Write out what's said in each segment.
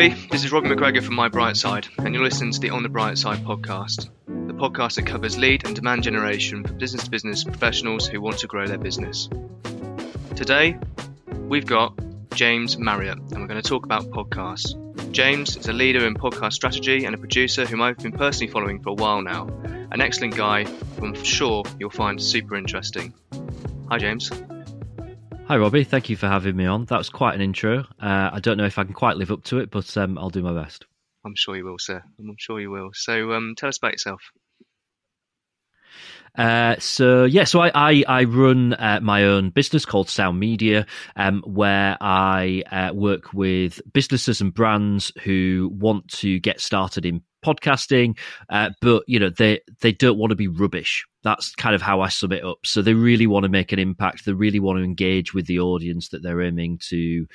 everybody. This is Robin McGregor from My Bright Side, and you're listening to the On the Bright Side podcast, the podcast that covers lead and demand generation for business to business professionals who want to grow their business. Today, we've got James Marriott, and we're going to talk about podcasts. James is a leader in podcast strategy and a producer whom I've been personally following for a while now. An excellent guy I'm sure you'll find super interesting. Hi, James. Hi, Robbie. Thank you for having me on. That was quite an intro. Uh, I don't know if I can quite live up to it, but um, I'll do my best. I'm sure you will, sir. I'm sure you will. So, um, tell us about yourself. Uh, so yeah, so I I, I run uh, my own business called Sound Media, um, where I uh, work with businesses and brands who want to get started in podcasting, uh, but you know they they don't want to be rubbish. That's kind of how I sum it up. So they really want to make an impact. They really want to engage with the audience that they're aiming to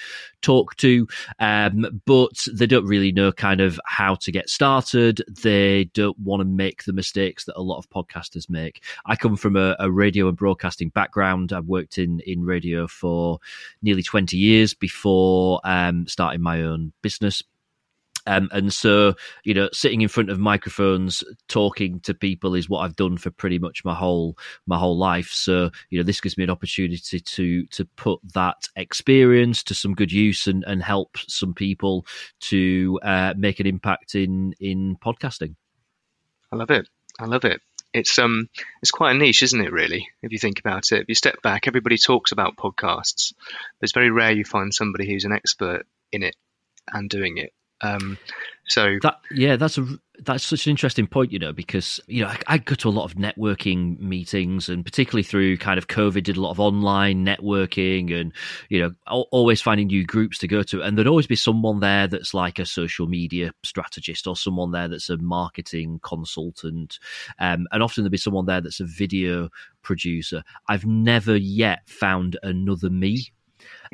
talk to, um, but they don't really know kind of how to get started. They don't want to make the mistakes that a lot of podcasters make. I come from a, a radio and broadcasting background. I've worked in in radio for nearly twenty years before um, starting my own business um, and so, you know, sitting in front of microphones, talking to people is what I've done for pretty much my whole my whole life. So, you know, this gives me an opportunity to to put that experience to some good use and, and help some people to uh, make an impact in in podcasting. I love it. I love it. It's um, it's quite a niche, isn't it? Really, if you think about it. If you step back, everybody talks about podcasts, but it's very rare you find somebody who's an expert in it and doing it. Um, so that yeah, that's a that's such an interesting point, you know, because you know I, I, go to a lot of networking meetings, and particularly through kind of COVID, did a lot of online networking, and you know, always finding new groups to go to, and there'd always be someone there that's like a social media strategist, or someone there that's a marketing consultant, um, and often there'd be someone there that's a video producer. I've never yet found another me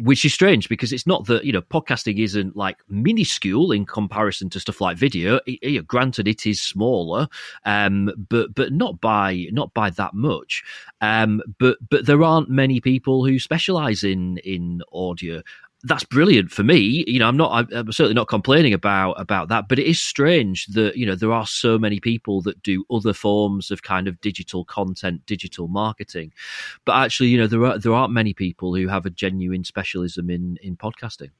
which is strange because it's not that you know podcasting isn't like minuscule in comparison to stuff like video. It, it, granted, it is smaller, um, but but not by not by that much. Um, but but there aren't many people who specialize in in audio that's brilliant for me. You know, I'm not. I'm certainly not complaining about about that. But it is strange that you know there are so many people that do other forms of kind of digital content, digital marketing. But actually, you know, there are there aren't many people who have a genuine specialism in in podcasting.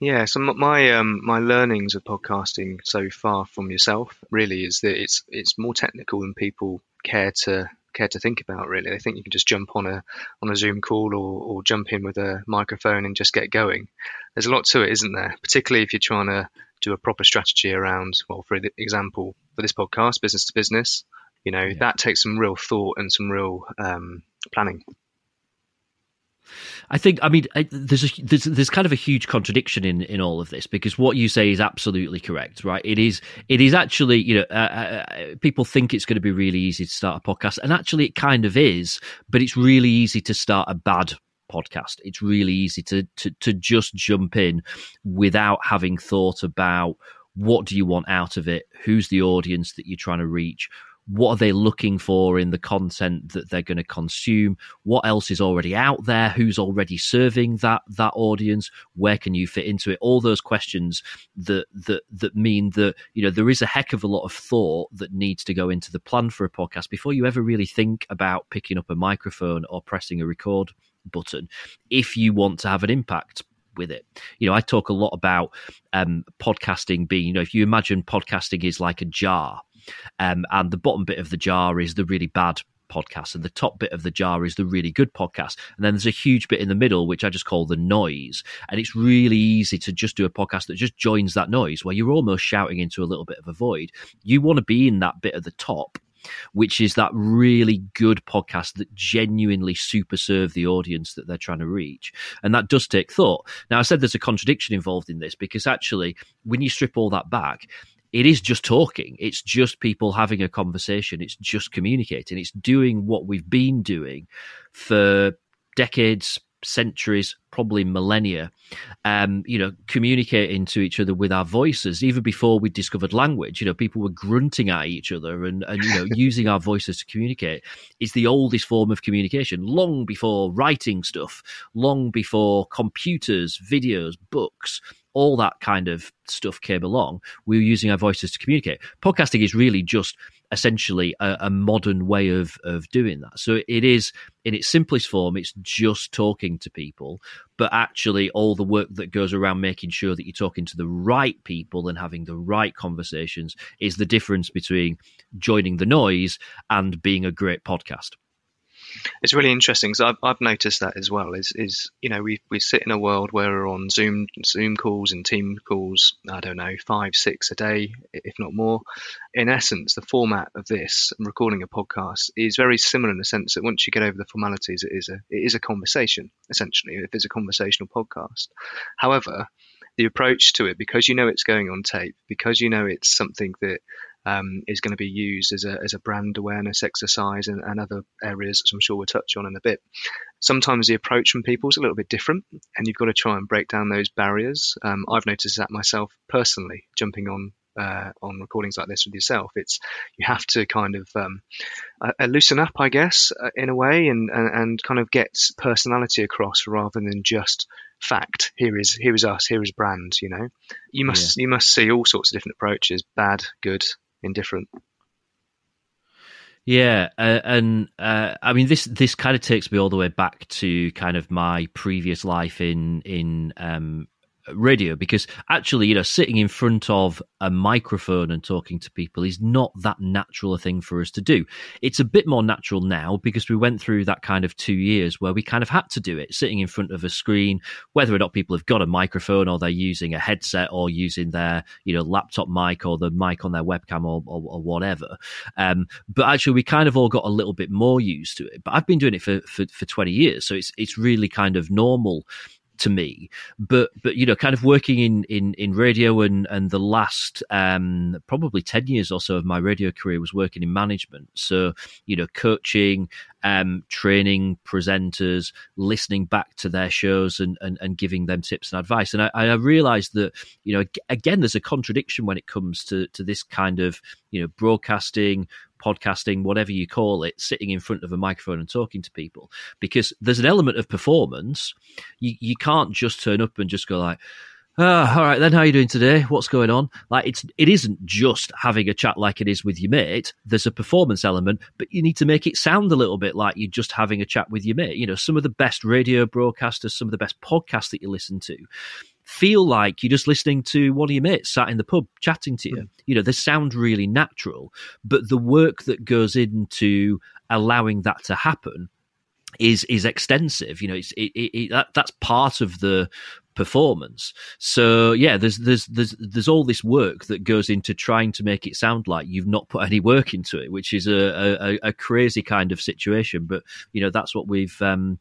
Yeah, so my um, my learnings of podcasting so far from yourself really is that it's it's more technical than people care to care to think about really. They think you can just jump on a on a Zoom call or, or jump in with a microphone and just get going. There's a lot to it, isn't there? Particularly if you're trying to do a proper strategy around, well, for example, for this podcast, business to business, you know, yeah. that takes some real thought and some real um, planning. I think, I mean, I, there's a there's, there's kind of a huge contradiction in in all of this because what you say is absolutely correct, right? It is it is actually, you know, uh, uh, uh, people think it's going to be really easy to start a podcast, and actually, it kind of is, but it's really easy to start a bad podcast. It's really easy to to to just jump in without having thought about what do you want out of it, who's the audience that you're trying to reach, what are they looking for in the content that they're going to consume? What else is already out there? Who's already serving that that audience? Where can you fit into it? All those questions that that that mean that you know there is a heck of a lot of thought that needs to go into the plan for a podcast before you ever really think about picking up a microphone or pressing a record button if you want to have an impact with it. You know, I talk a lot about um, podcasting being, you know, if you imagine podcasting is like a jar, um, and the bottom bit of the jar is the really bad podcast and the top bit of the jar is the really good podcast and then there's a huge bit in the middle which i just call the noise and it's really easy to just do a podcast that just joins that noise where you're almost shouting into a little bit of a void you want to be in that bit at the top which is that really good podcast that genuinely super serve the audience that they're trying to reach. And that does take thought. Now, I said there's a contradiction involved in this because actually, when you strip all that back, it is just talking. It's just people having a conversation. It's just communicating. It's doing what we've been doing for decades, centuries, probably millennia, um, you know, communicating to each other with our voices. Even before we discovered language, you know, people were grunting at each other and, and you know, using our voices to communicate. It's the oldest form of communication, long before writing stuff, long before computers, videos, books all that kind of stuff came along, we were using our voices to communicate. Podcasting is really just essentially a, a, modern way of of doing that. So it is in its simplest form, it's just talking to people, but actually all the work that goes around making sure that you're talking to the right people and having the right conversations is the difference between joining the noise and being a great podcast it's really interesting because I've, I've noticed that as well. Is is you know we we sit in a world where we're on Zoom Zoom calls and team calls. I don't know five six a day, if not more. In essence, the format of this recording a podcast is very similar in the sense that once you get over the formalities, it is a it is a conversation essentially. If it's a conversational podcast, however, the approach to it because you know it's going on tape, because you know it's something that um, is going to be used as a, as a brand awareness exercise and, and other areas, which I'm sure we'll touch on in a bit. Sometimes the approach from people is a little bit different, and you've got to try and break down those barriers. Um, I've noticed that myself personally, jumping on uh, on recordings like this with yourself. It's you have to kind of um, uh, uh loosen up, I guess, uh, in a way, and, and, and kind of get personality across rather than just fact. Here is here is us. Here is brand. You know, you must yeah. you must see all sorts of different approaches: bad, good, indifferent. Yeah, uh, and uh, I mean this this kind of takes me all the way back to kind of my previous life in in um, radio because actually, you know, sitting in front of a microphone and talking to people is not that natural a thing for us to do. It's a bit more natural now because we went through that kind of two years where we kind of had to do it, sitting in front of a screen, whether or not people have got a microphone or they're using a headset or using their, you know, laptop mic or the mic on their webcam or, or, or whatever. Um, but actually, we kind of all got a little bit more used to it. But I've been doing it for, for, for 20 years. So it's, it's really kind of normal to me. But but you know, kind of working in in in radio and and the last um, probably ten years or so of my radio career was working in management. So you know, coaching, um, training presenters, listening back to their shows and, and, and giving them tips and advice. And I, I realized that, you know, again, there's a contradiction when it comes to, to this kind of, you know, broadcasting, podcasting, whatever you call it, sitting in front of a microphone and talking to people, because there's an element of performance. You, you can't just turn up and just go like, uh, all right then how are you doing today? What's going on? Like it's it isn't just having a chat like it is with your mate. There's a performance element but you need to make it sound a little bit like you're just having a chat with your mate. You know some of the best radio broadcasters some of the best podcasts that you listen to feel like you're just listening to one of your mates sat in the pub chatting to you. Mm. You know, they sound really natural, but the work that goes into allowing that to happen is is extensive. You know, it's it, it, that that's part of the performance. So yeah, there's there's there's there's all this work that goes into trying to make it sound like you've not put any work into it, which is a a, a crazy kind of situation. But you know, that's what we've. Um,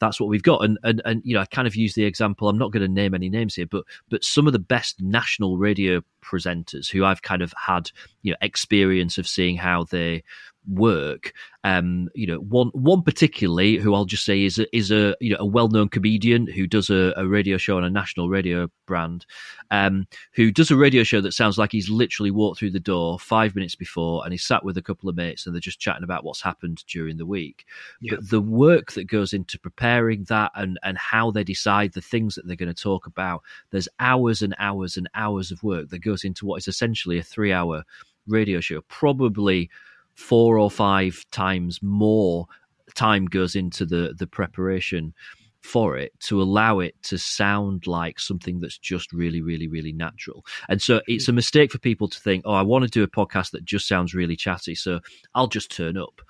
that's what we've got. And, and and you know, I kind of use the example. I'm not going to name any names here, but but some of the best national radio presenters who I've kind of had you know experience of seeing how they work. Um, you know, one one particularly who I'll just say is a, is a you know a well known comedian who does a, a, radio show on a national radio brand, um, who does a radio show that sounds like he's literally walked through the door five minutes before and he's sat with a couple of mates and they're just chatting about what's happened during the week. Yeah. But the work that goes into preparing that and and how they decide the things that they're going to talk about, there's hours and hours and hours of work that goes into what is essentially a three hour radio show, probably four or five times more time goes into the the preparation for it to allow it to sound like something that's just really really really natural. And so it's a mistake for people to think oh i want to do a podcast that just sounds really chatty so i'll just turn up.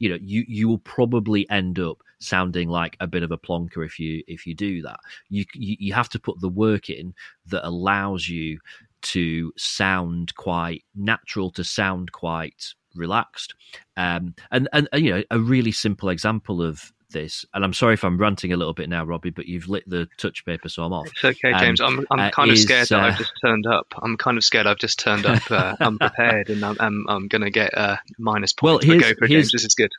You know you you will probably end up sounding like a bit of a plonker if you if you do that. You you, you have to put the work in that allows you to sound quite natural to sound quite relaxed. Um, and, and, and, you know, a really simple example of this, and I'm sorry if I'm ranting a little bit now, Robbie, but you've lit the touch paper, so I'm off. It's okay, James. Um, I'm, I'm uh, kind of scared that I've uh, just turned up. I'm kind of scared I've just turned up uh, unprepared, and I'm, I'm, I'm going to get uh, minus points. Well, here's, go for James. This is good.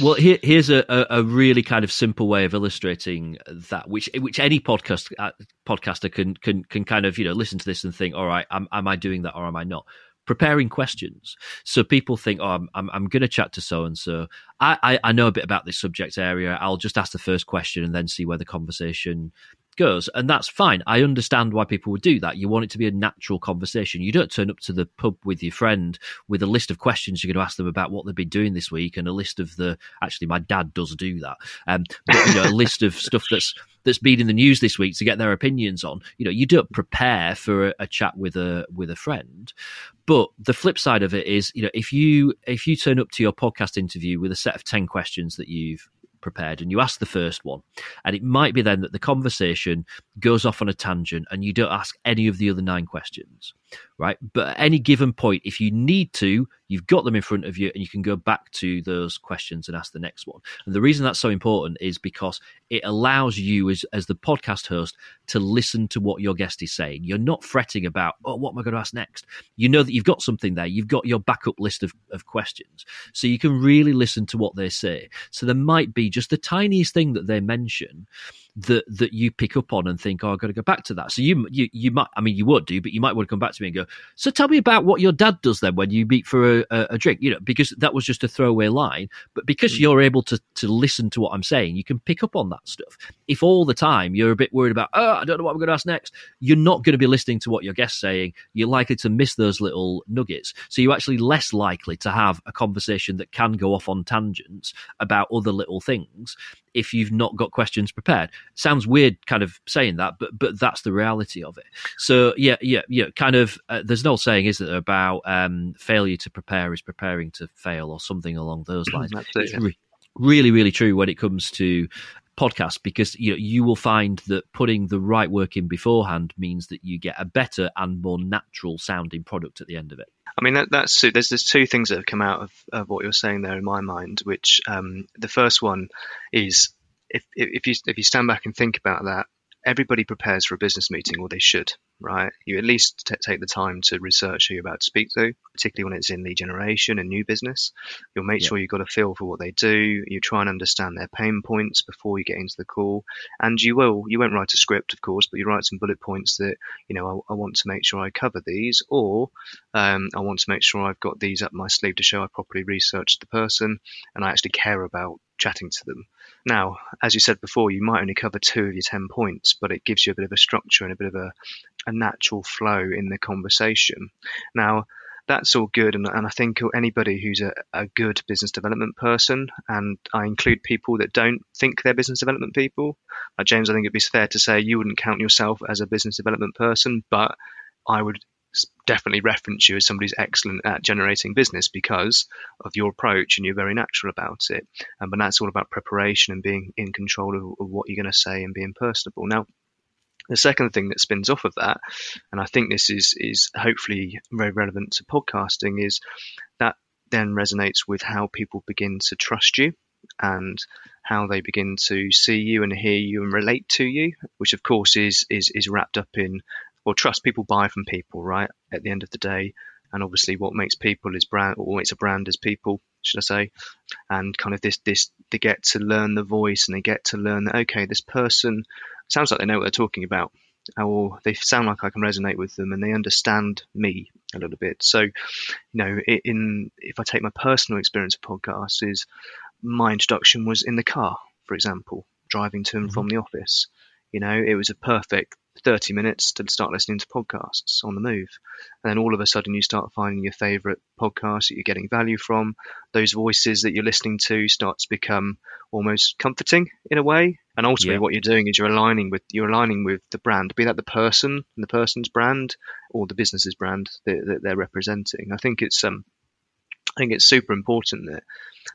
Well, here, here's a, a, really kind of simple way of illustrating that, which which any podcast uh, podcaster can can can kind of you know listen to this and think, all right, am, am I doing that or am I not? Preparing questions. So people think, oh, I'm, I'm, I'm going to chat to so and so. I, I know a bit about this subject area. I'll just ask the first question and then see where the conversation goes, and that's fine. I understand why people would do that. You want it to be a natural conversation. You don't turn up to the pub with your friend with a list of questions you're going to ask them about what they've been doing this week and a list of the. Actually, my dad does do that. Um, but, you know, a list of stuff that's that's been in the news this week to get their opinions on. You know, you don't prepare for a, a, chat with a with a friend. But the flip side of it is, you know, if you if you turn up to your podcast interview with a set of ten questions that you've prepared and you ask the first one and it might be then that the conversation goes off on a tangent and you don't ask any of the other nine questions right? But at any given point if you need to you've got them in front of you and you can go back to those questions and ask the next one. And the reason that's so important is because it allows you as, as the podcast host to listen to what your guest is saying. You're not fretting about oh what am i going to ask next? You know that you've got something there. You've got your backup list of, of questions. So you can really listen to what they say. So there might be just the tiniest thing that they mention that that you pick up on and think, oh, I've got to go back to that. So you you you might, I mean, you would do, but you might want to come back to me and go. So tell me about what your dad does then when you meet for a, a, drink, you know, because that was just a throwaway line. But because mm. you're able to to listen to what I'm saying, you can pick up on that stuff. If all the time you're a bit worried about, oh, I don't know what I'm going to ask next, you're not going to be listening to what your guest's saying. You're likely to miss those little nuggets. So you're actually less likely to have a conversation that can go off on tangents about other little things if you've not got questions prepared. Sounds weird, kind of saying that, but but that's the reality of it. So yeah, yeah, yeah. Kind of, uh, there's no saying, is there, about um, failure to prepare is preparing to fail, or something along those lines. it's re- really, really true when it comes to podcasts because you know, you will find that putting the right work in beforehand means that you get a better and more natural sounding product at the end of it. I mean, that, that's there's there's two things that have come out of, of what you're saying there in my mind. Which um, the first one is if if you if you stand back and think about that, everybody prepares for a business meeting, or they should, right? You at least t- take the time to research who you're about to speak to, particularly when it's in lead generation and new business. You'll make yeah. sure you've got a feel for what they do. You try and understand their pain points before you get into the call, and you will. You won't write a script, of course, but you write some bullet points that you know I, I want to make sure I cover these, or um, I want to make sure I've got these up my sleeve to show I properly researched the person and I actually care about chatting to them. Now, as you said before, you might only cover two of your 10 points, but it gives you a bit of a structure and a bit of a, a natural flow in the conversation. Now, that's all good. And, and I think anybody who's a, a, good business development person, and I include people that don't think they're business development people, like James, I think it'd be fair to say you wouldn't count yourself as a business development person, but I would definitely reference you as somebody who's excellent at generating business because of your approach and you're very natural about it. Um, but that's all about preparation and being in control of, of what you're going to say and being personable. Now, the second thing that spins off of that, and I think this is is hopefully very relevant to podcasting, is that then resonates with how people begin to trust you and how they begin to see you and hear you and relate to you, which of course is is is wrapped up in well, trust people buy from people, right? At the end of the day, and obviously, what makes people is brand, or what makes a brand is people, should I say? And kind of this, this, they get to learn the voice, and they get to learn that okay, this person sounds like they know what they're talking about, or they sound like I can resonate with them, and they understand me a little bit. So, you know, in if I take my personal experience of podcasts, is my introduction was in the car, for example, driving to and mm-hmm. from the office. You know, it was a perfect 30 minutes to start listening to podcasts on the move. And then all of a sudden, you start finding your favorite podcasts that you're getting value from. Those voices that you're listening to start to become almost comforting in a way. And ultimately, yeah. what you're doing is you're aligning with you're aligning with the brand, be that the person and the person's brand or the business's brand that, that they're representing. I think it's um, I think it's super important that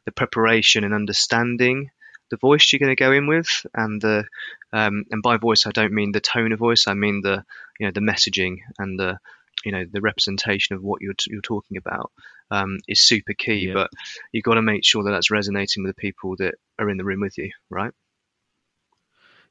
the preparation and understanding the voice you're going to go in with, and the um, and by voice I don't mean the tone of voice, I mean the you know the messaging and the you know the representation of what you're you're talking about um, is super key. Yeah. But you've got to make sure that that's resonating with the people that are in the room with you, right?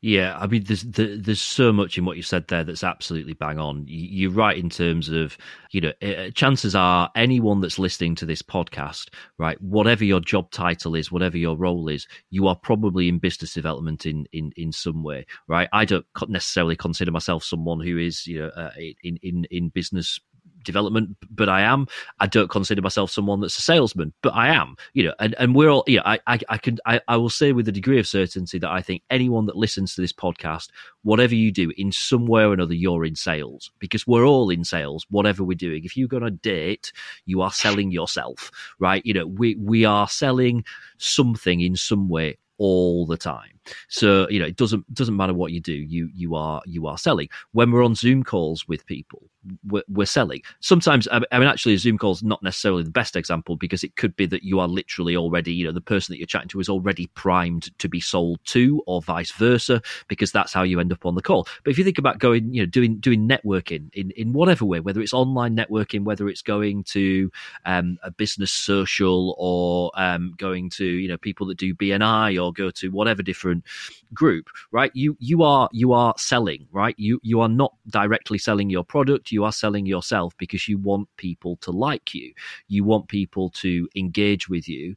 Yeah, I mean, there's there's so much in what you said there that's absolutely bang on. You're right in terms of, you know, eh, chances are anyone that's listening to this podcast, right, whatever your job title is, whatever your role is, you are probably in business development in in in some way, right? I don't necessarily consider myself someone who is, you know, uh, in in in business development, but I am. I don't consider myself someone that's a salesman, but I am. You know, and, and we're all. Yeah, I I, I can I, I will say with a degree of certainty that I think anyone that listens to this podcast, whatever you do, in some way or another, you're in sales because we're all in sales. Whatever we're doing, if you go on a date, you are selling yourself, right? You know, we we are selling something in some way all the time. So you know it doesn't doesn't matter what you do. You you are you are selling. When we're on Zoom calls with people, we're, we're selling. Sometimes I mean actually a Zoom call is not necessarily the best example because it could be that you are literally already you know the person that you're chatting to is already primed to be sold to or vice versa because that's how you end up on the call. But if you think about going you know doing doing networking in in whatever way, whether it's online networking, whether it's going to um, a business social or um, going to you know people that do BNI or go to whatever different different group, right? You you are you are selling, right? You you are not directly selling your product, you are selling yourself because you want people to like you. You want people to engage with you.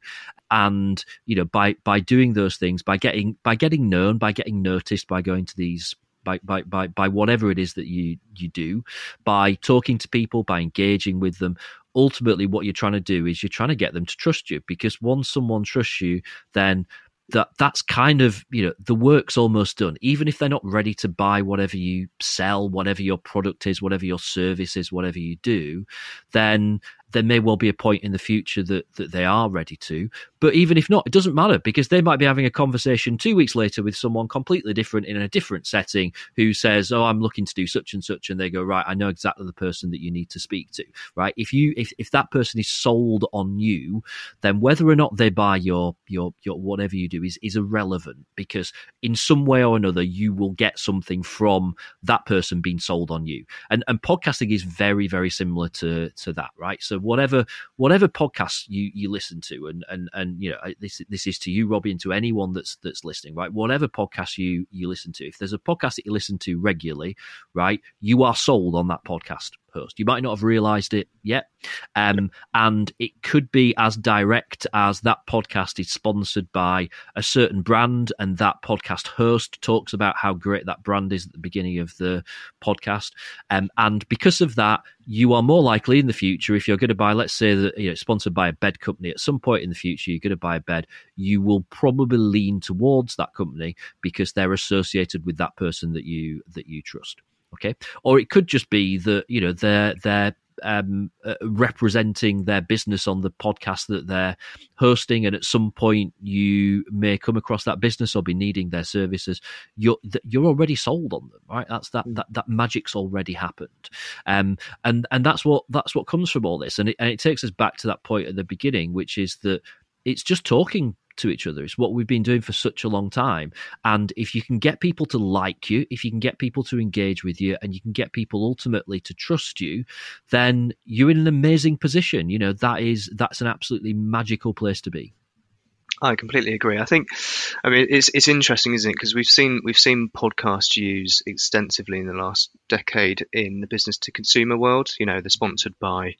And, you know, by by doing those things, by getting by getting known, by getting noticed, by going to these by, by, by, by whatever it is that you, you do, by talking to people, by engaging with them. Ultimately, what you're trying to do is you're trying to get them to trust you because once someone trusts you, then that that's kind of you know the work's almost done even if they're not ready to buy whatever you sell whatever your product is whatever your service is whatever you do then there may well be a point in the future that, that they are ready to. But even if not, it doesn't matter because they might be having a conversation two weeks later with someone completely different in a different setting who says, Oh, I'm looking to do such and such. And they go, Right, I know exactly the person that you need to speak to. Right. If you, if, if that person is sold on you, then whether or not they buy your, your, your, whatever you do is, is irrelevant because in some way or another, you will get something from that person being sold on you. And, and podcasting is very, very similar to, to that. Right. So, whatever whatever podcast you you listen to, and and and you know this this is to you, Robbie, and to anyone that's that's listening, right? Whatever podcast you you listen to, if there's a podcast that you listen to regularly, right, you are sold on that podcast host. You might not have realized it yet. Um, and it could be as direct as that podcast is sponsored by a certain brand, and that podcast host talks about how great that brand is at the beginning of the podcast. Um, and because of that, you are more likely in the future, if you're going to buy, let's say that you know, sponsored by a bed company at some point in the future, you're going to buy a bed, you will probably lean towards that company because they're associated with that person that you that you trust. Okay, or it could just be that you know they're they're um, uh, representing their business on the podcast that they're hosting, and at some point you may come across that business or be needing their services. You're you're already sold on them, right? That's that that, that magic's already happened, um, and and that's what that's what comes from all this, and it, and it takes us back to that point at the beginning, which is that it's just talking to each other. It's what we've been doing for such a long time. And if you can get people to like you, if you can get people to engage with you, and you can get people ultimately to trust you, then you're in an amazing position. You know, that is that's an absolutely magical place to be. I completely agree. I think, I mean, it's it's interesting, isn't it? Because we've seen we've seen podcasts used extensively in the last decade in the business to consumer world. You know, they're sponsored by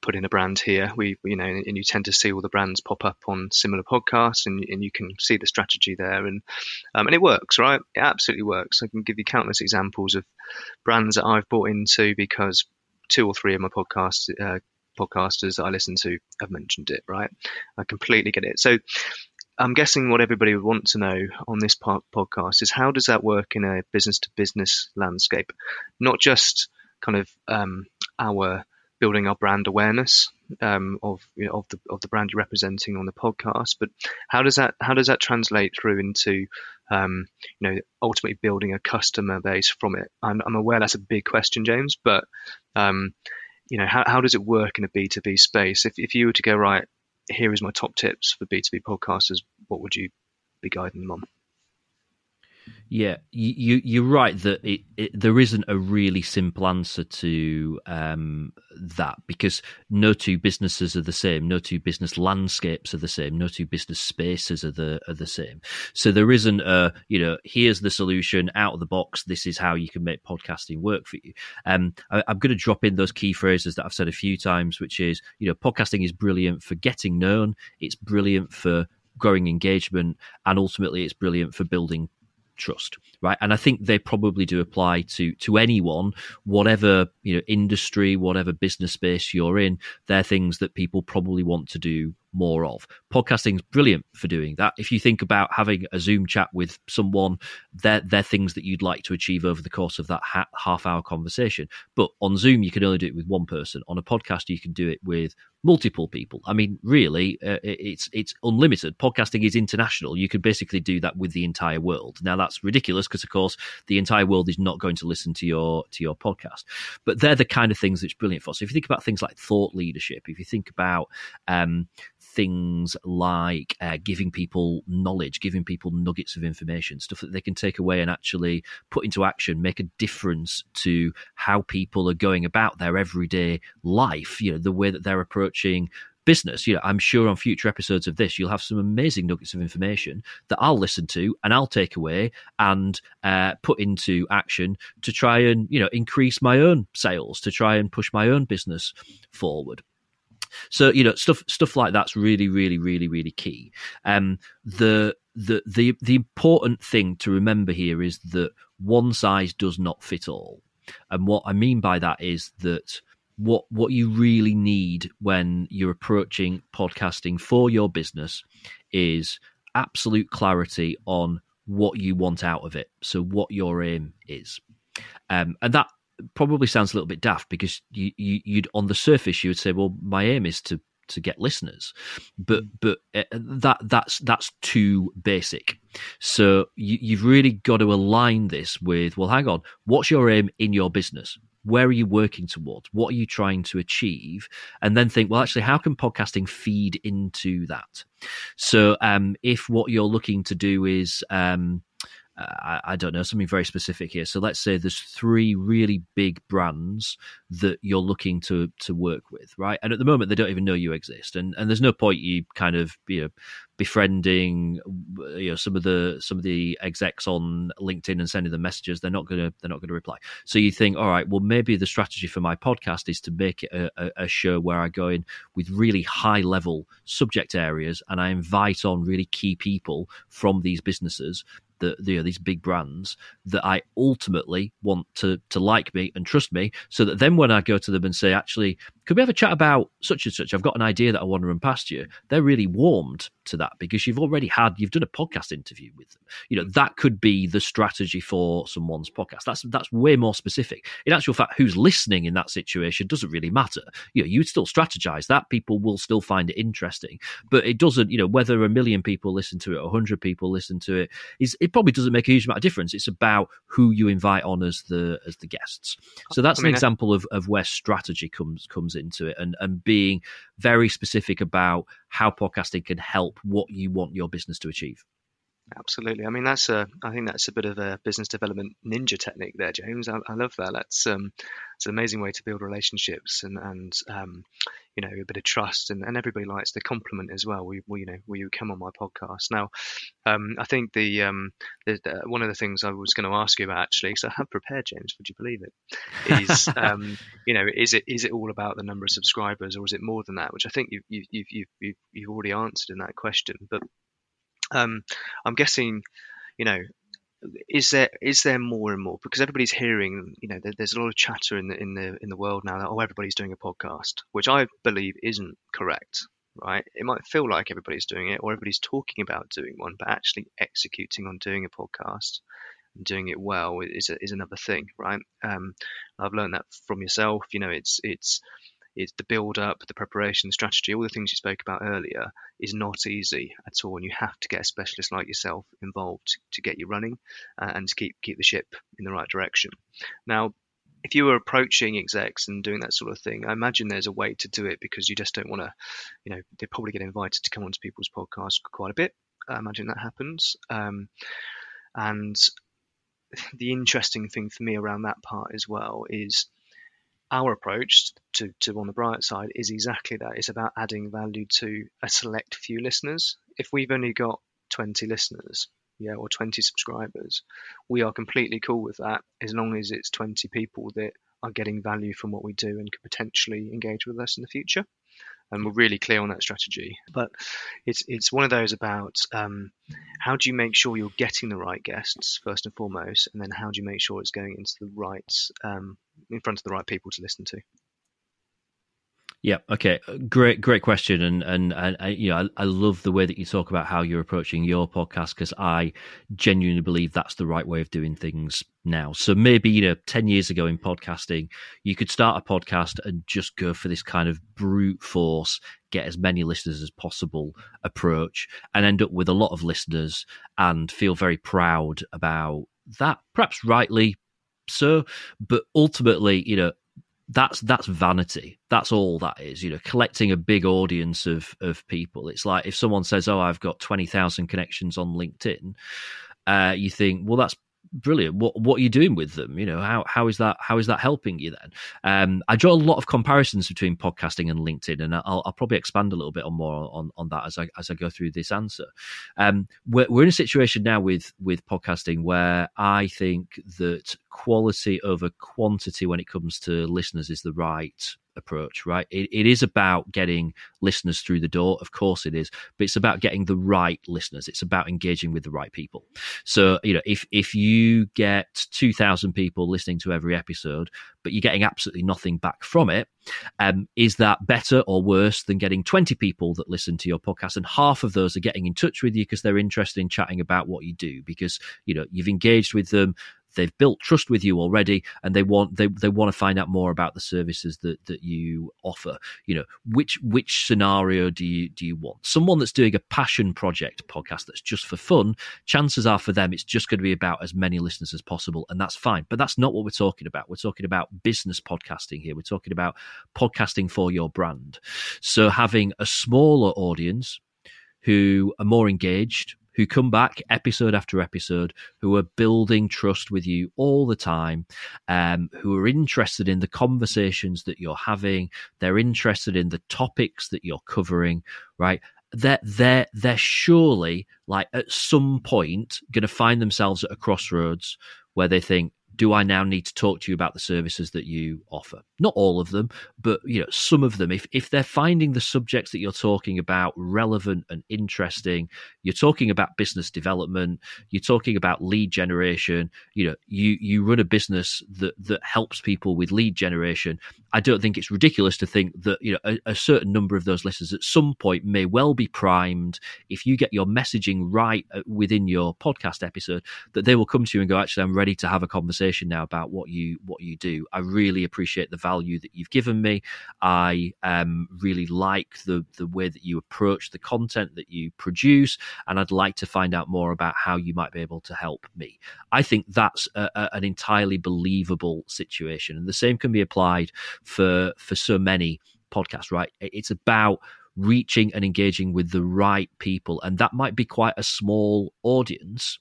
put in a brand here. We, you know, and you tend to see all the brands pop up on similar podcasts, and, and you can see the strategy there, and um, and it works, right? It absolutely works. I can give you countless examples of brands that I've bought into because two or three of my podcasts. Uh, podcasters that I listen to have mentioned it, right? I completely get it. So I'm guessing what everybody would want to know on this podcast is how does that work in a business to business landscape? Not just kind of um, our building our brand awareness um, of you know, of the of the brand you're representing on the podcast. But how does that how does that translate through into um, you know ultimately building a customer base from it? I'm, I'm aware that's a big question, James, but um, you know how how does it work in a B two B space? If if you were to go right, here is my top tips for B two B podcasters, what would you be guiding them on? Yeah, you you're right that it, it, there isn't a really simple answer to um, that because no two businesses are the same, no two business landscapes are the same, no two business spaces are the are the same. So there isn't a you know here's the solution out of the box. This is how you can make podcasting work for you. Um, I, I'm going to drop in those key phrases that I've said a few times, which is you know podcasting is brilliant for getting known. It's brilliant for growing engagement, and ultimately, it's brilliant for building trust, right? And I think they probably do apply to to anyone, whatever you know industry, whatever business space you're in. They're things that people probably want to do more of. Podcasting's brilliant for doing that. If you think about having a Zoom chat with someone, they're, they're things that you'd like to achieve over the course of that ha- half hour conversation. But on Zoom, you can only do it with one person. On a podcast, you can do it with multiple people. I mean, really, uh, it's it's unlimited. Podcasting is international. You could basically do that with the entire world. Now that's ridiculous because, of course, the entire world is not going to listen to your to your podcast. But they're the kind of things that's brilliant for. So if you think about things like thought leadership, if you think about um, things like uh, giving people knowledge, giving people nuggets of information, stuff that they can take away and actually put into action, make a difference to how people are going about their everyday life. You know, the way that they're approaching business. You know, I'm sure on future episodes of this, you'll have some amazing nuggets of information that I'll listen to and I'll take away and uh, put into action to try and you know increase my own sales, to try and push my own business forward. So you know stuff stuff like that's really really really really key. Um, the the the the important thing to remember here is that one size does not fit all, and what I mean by that is that what what you really need when you're approaching podcasting for your business is absolute clarity on what you want out of it. So what your aim is. Um, and that probably sounds a little bit daft because you, you you'd on the surface you would say, well, my aim is to to get listeners, but mm. but uh, that that's that's too basic. So you, you've really got to align this with well, hang on, what's your aim in your business? Where are you working towards? What are you trying to achieve? And then think, well, actually, how can podcasting feed into that? So, um, if what you're looking to do is um, I, I, don't know, something very specific here. So let's say there's three really big brands that you're looking to to work with, right? And at the moment, they don't even know you exist, and and there's no point you kind of you know befriending you know some of the some of the execs on LinkedIn and sending them messages. They're not gonna they're not gonna reply. So you think, all right, well maybe the strategy for my podcast is to make it a, a, a show where I go in with really high level subject areas and I invite on really key people from these businesses you know, these big brands that I ultimately want to to like me and trust me, so that then when I go to them and say, actually, could we have a chat about such and such? I've got an idea that I want to run past you. They're really warmed to that because you've already had you've done a podcast interview with them. You know that could be the strategy for someone's podcast. That's that's way more specific. In actual fact, who's listening in that situation doesn't really matter. You know, you would still strategize that people will still find it interesting, but it doesn't. You know, whether a million people listen to it or hundred people listen to it is it probably doesn't make a huge amount of difference. It's about who you invite on as the as the guests. So that's I mean, an example of of where strategy comes comes into it and, and being very specific about how podcasting can help what you want your business to achieve. Absolutely. I mean, that's a. I think that's a bit of a business development ninja technique there, James. I, I love that. That's um, it's an amazing way to build relationships and and um, you know a bit of trust and, and everybody likes the compliment as well. We, you know will you come on my podcast now? Um, I think the, um, the, the, one of the things I was going to ask you about actually, so I have prepared, James. Would you believe it? Is um, you know is it is it all about the number of subscribers or is it more than that? Which I think you've you've you've you've, you've already answered in that question, but um, I'm guessing you know is there is there more and more? Because everybody's hearing you know there, there's a lot of chatter in the in the in the world now that oh everybody's doing a podcast which i believe isn't correct right? It might feel like everybody's doing it or everybody's talking about doing one but actually executing on doing a podcast and doing it well is, is another thing right? Um, i've learned that from yourself you know it's it's is the build up, the preparation, the strategy, all the things you spoke about earlier is not easy at all. And you have to get a specialist like yourself involved to get you running uh, and to keep keep the ship in the right direction. Now, if you were approaching execs and doing that sort of thing, I imagine there's a way to do it because you just don't want to, you know, they probably get invited to come onto people's podcasts quite a bit. I imagine that happens. Um, and the interesting thing for me around that part as well is our approach to, to on the bright side is exactly that. It's about adding value to a select few listeners. If we've only got 20 listeners, yeah, or 20 subscribers, we are completely cool with that as long as it's 20 people that are getting value from what we do and could potentially engage with us in the future. and we're really clear on that strategy. But it's it's one of those about um, how do you make sure you're getting the right guests first and foremost, and then how do you make sure it's going into the right um, in front of the right people to listen to. Yeah. Okay. Uh, great. Great question. And and, and you know, I, I, love the way that you talk about how you're approaching your podcast because I genuinely believe that's the right way of doing things now. So maybe you know, ten years ago in podcasting, you could start a podcast and just go for this kind of brute force, get as many listeners as possible approach, and end up with a lot of listeners and feel very proud about that. Perhaps rightly so, but ultimately, you know, that's that's vanity. That's all that is. You know, collecting a big audience of of people. It's like if someone says, "Oh, I've got twenty thousand connections on LinkedIn," uh, you think, "Well, that's brilliant. What what are you doing with them? You know, how how is that how is that helping you then? Um, I draw a lot of comparisons between podcasting and LinkedIn, and I'll, I'll probably expand a little bit on more on, on that as I as I go through this answer. Um, we're we're in a situation now with with podcasting where I think that quality over quantity when it comes to listeners is the right approach, right? It, it is about getting listeners through the door. Of course it is, but it's about getting the right listeners. It's about engaging with the right people. So, you know, if, if you get 2000 people listening to every episode, but you're getting absolutely nothing back from it, um, is that better or worse than getting 20 people that listen to your podcast and half of those are getting in touch with you because they're interested in chatting about what you do because, you know, you've engaged with them, they've built trust with you already and they want they, they want to find out more about the services that that you offer. You know which which scenario do you do you want? Someone that's doing a passion project podcast that's just for fun chances are for them it's just going to be about as many listeners as possible and that's fine. But that's not what we're talking about. We're talking about business podcasting here. We're talking about podcasting for your brand. So having a smaller audience who are more engaged who come back episode after episode, who are building trust with you all the time, um, who are interested in the conversations that you're having. They're interested in the topics that you're covering, right? They're, they're, they're surely, like, at some point, going to find themselves at a crossroads where they think, do I now need to talk to you about the services that you offer? Not all of them, but you know, some of them. If if they're finding the subjects that you're talking about relevant and interesting, you're talking about business development, you're talking about lead generation, you know, you you run a business that that helps people with lead generation. I don't think it's ridiculous to think that, you know, a, a certain number of those listeners at some point may well be primed if you get your messaging right uh, within your podcast episode that they will come to you and go, actually, I'm ready to have a conversation conversation now about what you what you do. I really appreciate the value that you've given me. I um, really like the the way that you approach the content that you produce, and I'd like to find out more about how you might be able to help me. I think that's a, a, an entirely believable situation, and the same can be applied for for so many podcasts. Right? It's about reaching and engaging with the right people, and that might be quite a small audience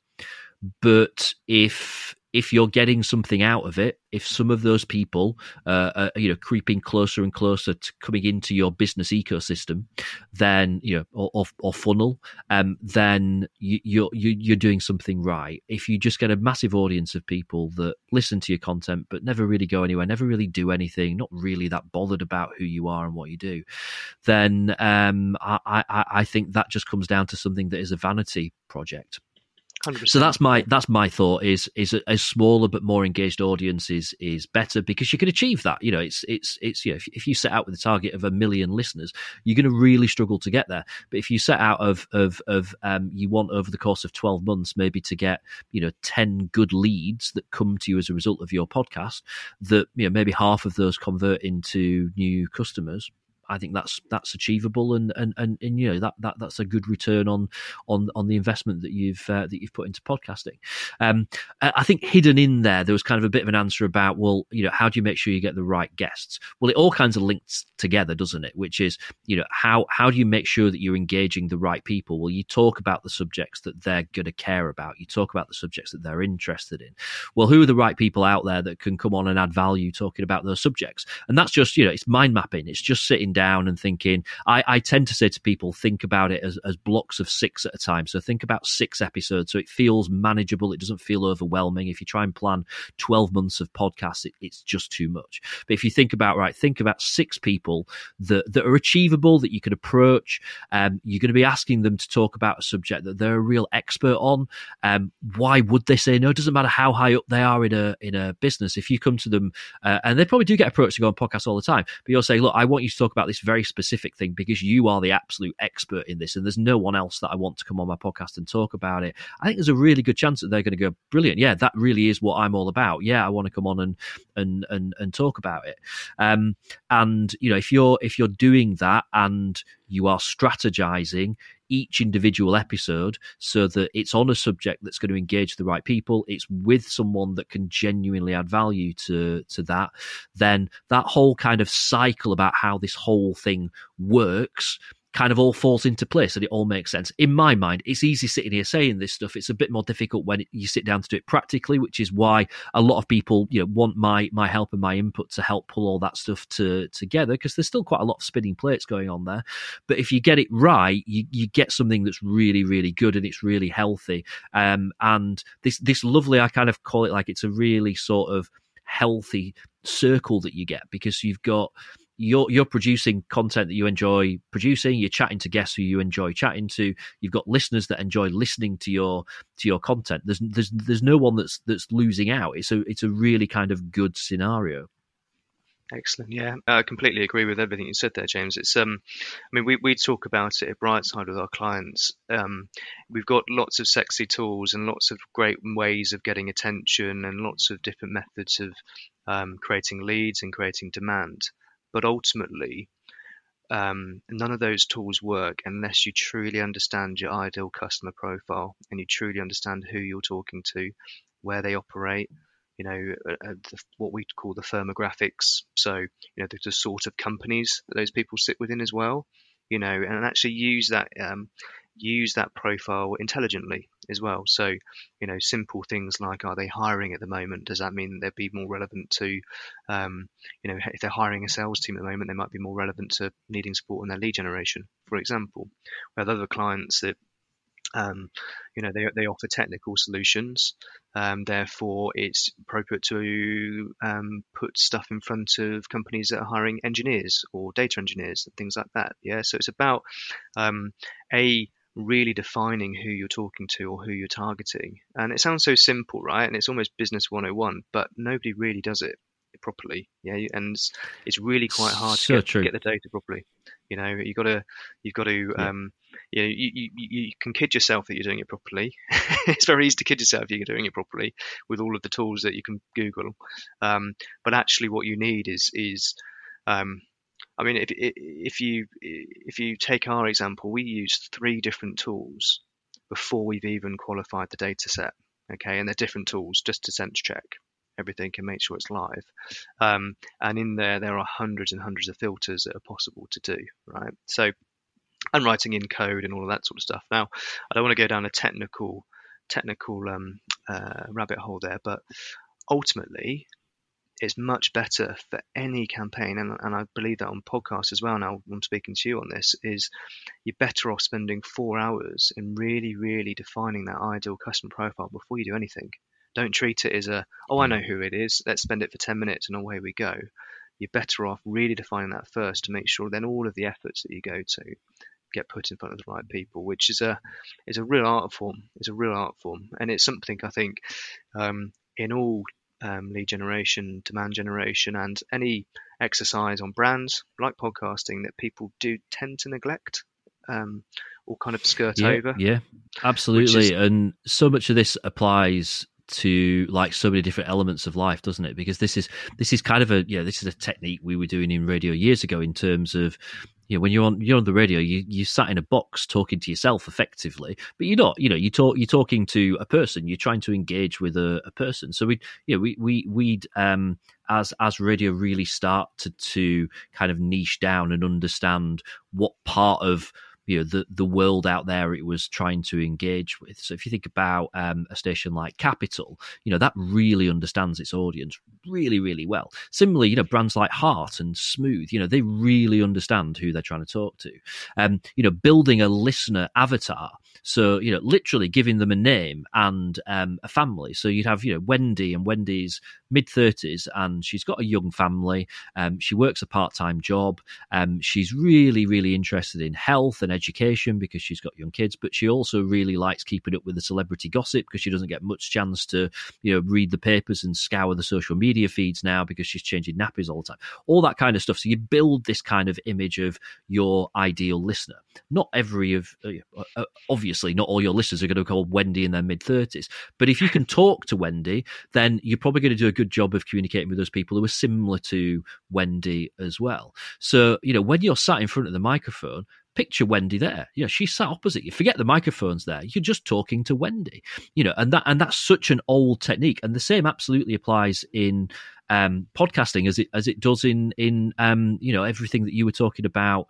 but if if you're getting something out of it, if some of those people uh, are you know creeping closer and closer to coming into your business ecosystem, then you know or, or, or funnel, um, then you, you're you, are doing something right. If you just get a massive audience of people that listen to your content but never really go anywhere, never really do anything, not really that bothered about who you are and what you do, then um, I, I, I think that just comes down to something that is a vanity project. 100%. So that's my that's my thought is is a, a, smaller but more engaged audience is is better because you can achieve that. You know, it's it's it's you know if, if you set out with a target of a million listeners, you're going to really struggle to get there. But if you set out of of of um, you want over the course of twelve months maybe to get you know ten good leads that come to you as a result of your podcast, that you know maybe half of those convert into new customers I think that's that's achievable, and and and, and you know that, that that's a good return on on on the investment that you've uh, that you've put into podcasting. Um, I think hidden in there, there was kind of a bit of an answer about well, you know, how do you make sure you get the right guests? Well, it all kinds of links together, doesn't it? Which is you know how how do you make sure that you're engaging the right people? Well, you talk about the subjects that they're going to care about. You talk about the subjects that they're interested in. Well, who are the right people out there that can come on and add value talking about those subjects? And that's just you know it's mind mapping. It's just sitting down and thinking. I, I tend to say to people, think about it as, as blocks of six at a time. So think about six episodes, so it feels manageable. It doesn't feel overwhelming. If you try and plan twelve months of podcasts, it, it's just too much. But if you think about right, think about six people that that are achievable that you can approach. Um, you're going to be asking them to talk about a subject that they're a real expert on. Um, why would they say no? It doesn't matter how high up they are in a in a business. If you come to them, uh, and they probably do get approached to go on podcasts all the time, but you'll say, look, I want you to talk about this very specific thing because you are the absolute expert in this, and there's no one else that I want to come on my podcast and talk about it. I think there's a really good chance that they're going to go, brilliant. Yeah, that really is what I'm all about. Yeah, I want to come on and and and and talk about it. Um, and you know, if you're if you're doing that and you are strategizing each individual episode so that it's on a subject that's going to engage the right people it's with someone that can genuinely add value to to that then that whole kind of cycle about how this whole thing works kind of all falls into place and it all makes sense. In my mind, it's easy sitting here saying this stuff. It's a bit more difficult when you sit down to do it practically, which is why a lot of people, you know, want my my help and my input to help pull all that stuff to together because there's still quite a lot of spinning plates going on there. But if you get it right, you, you get something that's really, really good and it's really healthy. Um, and this this lovely, I kind of call it like it's a really sort of healthy circle that you get because you've got you're you're producing content that you enjoy producing you're chatting to guests who you enjoy chatting to you've got listeners that enjoy listening to your to your content there's there's there's no one that's that's losing out it's a it's a really kind of good scenario Excellent. Yeah, I completely agree with everything you said there, James. It's um, I mean, we we talk about it at Brightside with our clients. Um, we've got lots of sexy tools and lots of great ways of getting attention and lots of different methods of um, creating leads and creating demand. But ultimately, um, none of those tools work unless you truly understand your ideal customer profile and you truly understand who you're talking to, where they operate, you know, uh, uh, the, what we call the firmographics. So, you know, the, the, sort of companies that those people sit within as well, you know, and actually use that um, use that profile intelligently as well. So, you know, simple things like are they hiring at the moment? Does that mean they'd be more relevant to, um, you know, if they're hiring a sales team at the moment, they might be more relevant to needing support in their lead generation, for example. We have other clients that um, you know, they, they offer technical solutions. Um, therefore, it's appropriate to um, put stuff in front of companies that are hiring engineers or data engineers and things like that. Yeah, so it's about um, a really defining who you're talking to or who you're targeting. And it sounds so simple, right? And it's almost business 101, but nobody really does it properly. Yeah, and it's really quite hard so to get, get, the data properly. You know, you got to you've got to yeah. um, you know you, you, you can kid yourself that you're doing it properly. it's very easy to kid yourself if you're doing it properly with all of the tools that you can Google. Um, but actually, what you need is is um, I mean, if if you if you take our example, we use three different tools before we've even qualified the data set. Okay, and they're different tools just to sense check everything and make sure it's live. Um, and in there, there are hundreds and hundreds of filters that are possible to do, right? So, and writing in code and all of that sort of stuff. Now, I don't want to go down a technical technical um, uh, rabbit hole there, but ultimately, it's much better for any campaign, and, and I believe that on podcasts as well. Now I'm speaking to you on this. Is you're better off spending four hours in really, really defining that ideal customer profile before you do anything. Don't treat it as a, oh, I know who it is. Let's spend it for 10 minutes and away we go. You're better off really defining that first to make sure then all of the efforts that you go to get put in front of the right people, which is a is a real art form. It's a real art form, and it's something I think um, in all um, lead generation, demand generation, and any exercise on brands like podcasting that people do tend to neglect um, or kind of skirt yeah, over. Yeah, absolutely. Is, and so much of this applies to like so many different elements of life doesn't it because this is this is kind of a yeah this is a technique we were doing in radio years ago in terms of you know, when you're on you're on the radio, you you sat in a box talking to yourself effectively, but you're not. You know, you talk you're talking to a person. You're trying to engage with a, a person. So we, you know, we we we'd um as as radio really start to to kind of niche down and understand what part of you know the the world out there it was trying to engage with. So if you think about um, a station like Capital, you know that really understands its audience really really well. Similarly, you know brands like Heart and Smooth, you know they really understand who they're trying to talk to. Um, you know, building a listener avatar. So you know, literally giving them a name and um, a family. So you'd have you know Wendy and Wendy's mid thirties, and she's got a young family. Um, she works a part time job. Um, she's really really interested in health and education because she's got young kids, but she also really likes keeping up with the celebrity gossip because she doesn't get much chance to you know read the papers and scour the social media feeds now because she's changing nappies all the time. All that kind of stuff. So you build this kind of image of your ideal listener. Not every of uh, uh obviously not all your listeners are going to call Wendy in their mid thirties, but if you can talk to Wendy, then you're probably going to do a good job of communicating with those people who are similar to Wendy as well. So you know when you're sat in front of the microphone, picture Wendy there. Yeah, she's sat opposite you. Forget the microphones there. You're just talking to Wendy. You know, and that and that's such an old technique. And the same absolutely applies in um, podcasting as it as it does in in um, you know everything that you were talking about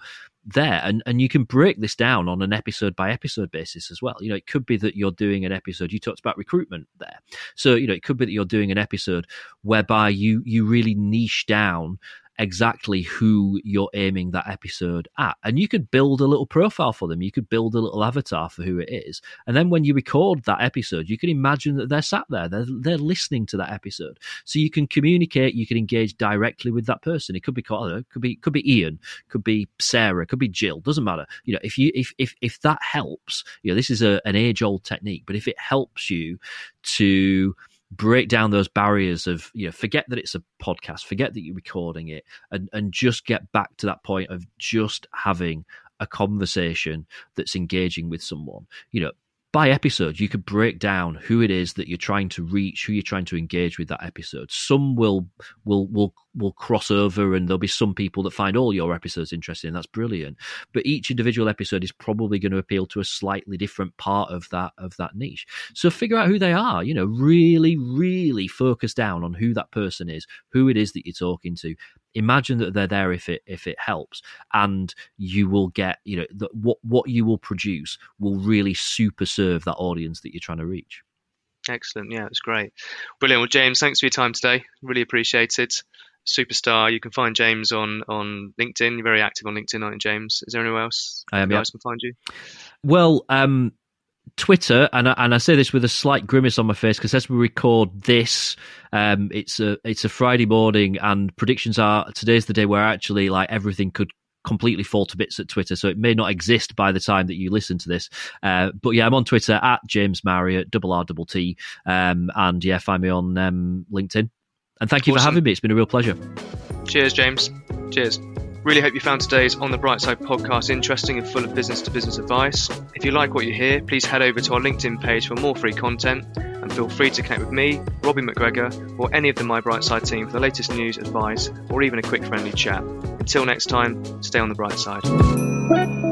there and and you can break this down on an episode by episode basis as well. You know it could be that you're doing an episode you talked about recruitment there. So you know it could be that you're doing an episode whereby you you really niche down exactly who you're aiming that episode at. And you could build a little profile for them. You could build a little avatar for who it is. And then when you record that episode, you can imagine that they're sat there, they're, they're listening to that episode. So you can communicate, you can engage directly with that person. It could be, know, could be, could be Ian, could be Sarah, could be Jill, doesn't matter. You know, if you, if, if, if that helps, you know, this is a, an age old technique, but if it helps you to, break down those barriers of you know forget that it's a podcast forget that you're recording it and and just get back to that point of just having a conversation that's engaging with someone. You know by episode, you could break down who it is that you're trying to reach, who you're trying to engage with that episode. Some will will will will cross over, and there'll be some people that find all your episodes interesting. That's brilliant. But each individual episode is probably going to appeal to a slightly different part of that of that niche. So figure out who they are. You know, really, really focus down on who that person is, who it is that you're talking to, imagine that they're there if it if it helps and you will get you know the, what what you will produce will really super serve that audience that you're trying to reach. Excellent. Yeah it's great. Brilliant. Well james thanks for your time today. Really appreciate it. Superstar. You can find james on on linkedin. You're very active on linkedin aren't you james? Is there anywhere else i am yeah. can find you? Well um Twitter, and I, and I say this with a slight grimace on my face because as we record this, um, it's a it's a Friday morning, and predictions are today's the day where actually like everything could completely fall to bits at Twitter, so it may not exist by the time that you listen to this. Uh, but yeah, I'm on Twitter at James Marriott, double R double T, um, and yeah, find me on um, LinkedIn. And thank you awesome. for having me. It's been a real pleasure. Cheers, James. Cheers. Really hope you found today's On the Bright Side podcast interesting and full of business to business advice. If you like what you hear, please head over to our LinkedIn page for more free content and feel free to connect with me, Robbie McGregor, or any of the My Bright Side team for the latest news, advice, or even a quick friendly chat. Until next time, stay on the bright side.